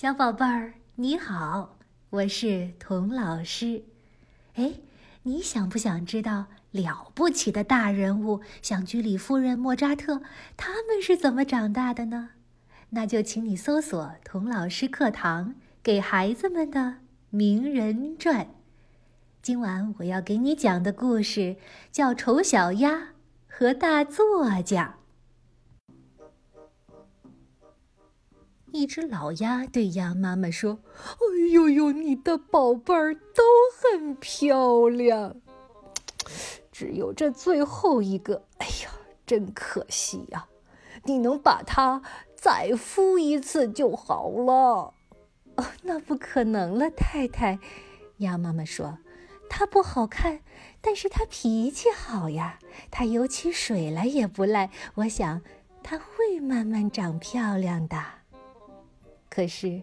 小宝贝儿，你好，我是童老师。哎，你想不想知道了不起的大人物，像居里夫人、莫扎特，他们是怎么长大的呢？那就请你搜索“童老师课堂”给孩子们的名人传。今晚我要给你讲的故事叫《丑小鸭和大作家》。一只老鸭对鸭妈妈说：“哎呦呦，你的宝贝儿都很漂亮，只有这最后一个，哎呀，真可惜呀！你能把它再孵一次就好了。”“哦，那不可能了，太太。”鸭妈妈说：“它不好看，但是它脾气好呀。它游起水来也不赖。我想，它会慢慢长漂亮的。”可是，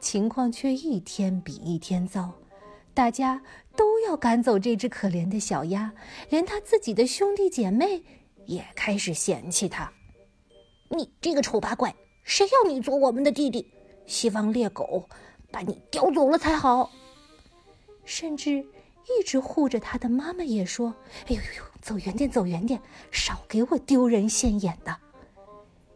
情况却一天比一天糟，大家都要赶走这只可怜的小鸭，连他自己的兄弟姐妹也开始嫌弃他。你这个丑八怪，谁要你做我们的弟弟？希望猎狗把你叼走了才好。甚至一直护着他的妈妈也说：“哎呦呦呦，走远点，走远点，少给我丢人现眼的。”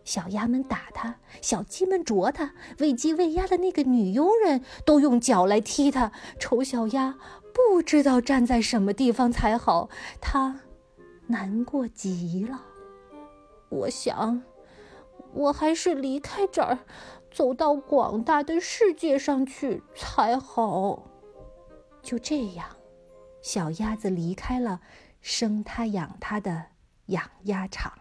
小鸭们打它，小鸡们啄它，喂鸡喂鸭的那个女佣人都用脚来踢它。丑小鸭不知道站在什么地方才好，它难过极了。我想，我还是离开这儿，走到广大的世界上去才好。就这样，小鸭子离开了生它养它的养鸭场。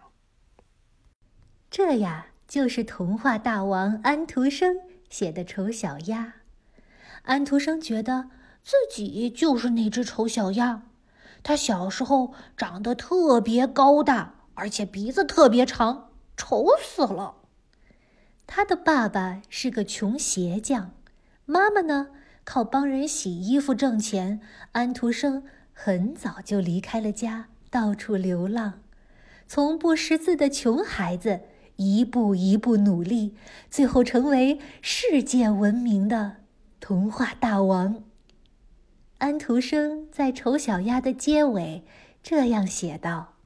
这呀，就是童话大王安徒生写的《丑小鸭》。安徒生觉得自己就是那只丑小鸭。他小时候长得特别高大，而且鼻子特别长，丑死了。他的爸爸是个穷鞋匠，妈妈呢靠帮人洗衣服挣钱。安徒生很早就离开了家，到处流浪，从不识字的穷孩子。一步一步努力，最后成为世界闻名的童话大王。安徒生在《丑小鸭》的结尾这样写道：“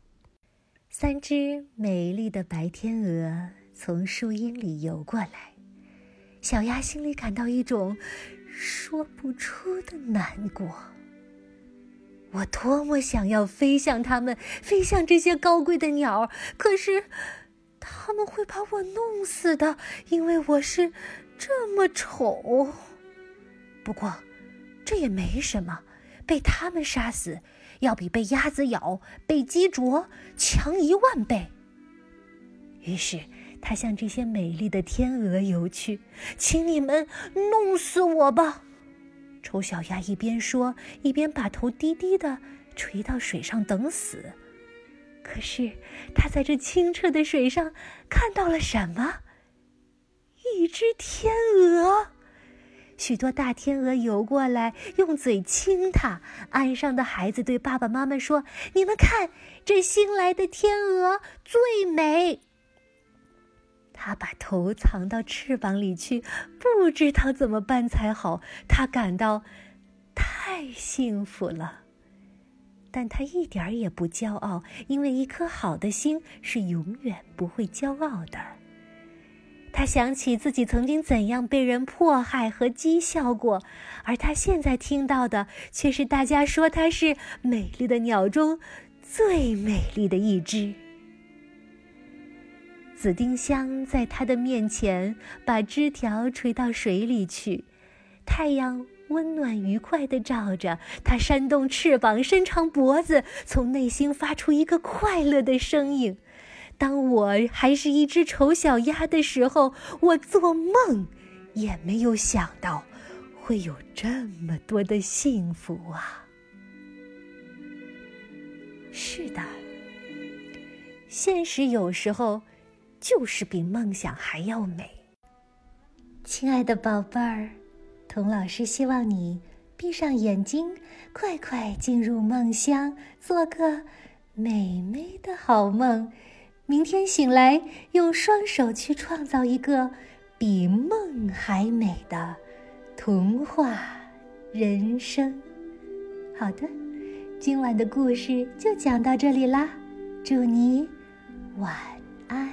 三只美丽的白天鹅从树荫里游过来，小鸭心里感到一种说不出的难过。我多么想要飞向它们，飞向这些高贵的鸟，可是……”他们会把我弄死的，因为我是这么丑。不过，这也没什么，被他们杀死，要比被鸭子咬、被鸡啄强一万倍。于是，他向这些美丽的天鹅游去，请你们弄死我吧！丑小鸭一边说，一边把头低低的垂到水上等死。可是，他在这清澈的水上看到了什么？一只天鹅，许多大天鹅游过来，用嘴亲他。岸上的孩子对爸爸妈妈说：“你们看，这新来的天鹅最美。”他把头藏到翅膀里去，不知道怎么办才好。他感到太幸福了。但他一点也不骄傲，因为一颗好的心是永远不会骄傲的。他想起自己曾经怎样被人迫害和讥笑过，而他现在听到的却是大家说他是美丽的鸟中最美丽的一只。紫丁香在他的面前把枝条垂到水里去，太阳。温暖愉快地照着它，扇动翅膀，伸长脖子，从内心发出一个快乐的声音。当我还是一只丑小鸭的时候，我做梦也没有想到会有这么多的幸福啊！是的，现实有时候就是比梦想还要美。亲爱的宝贝儿。童老师希望你闭上眼睛，快快进入梦乡，做个美美的好梦，明天醒来用双手去创造一个比梦还美的童话人生好的，今晚的故事就讲到这里啦，祝你晚安。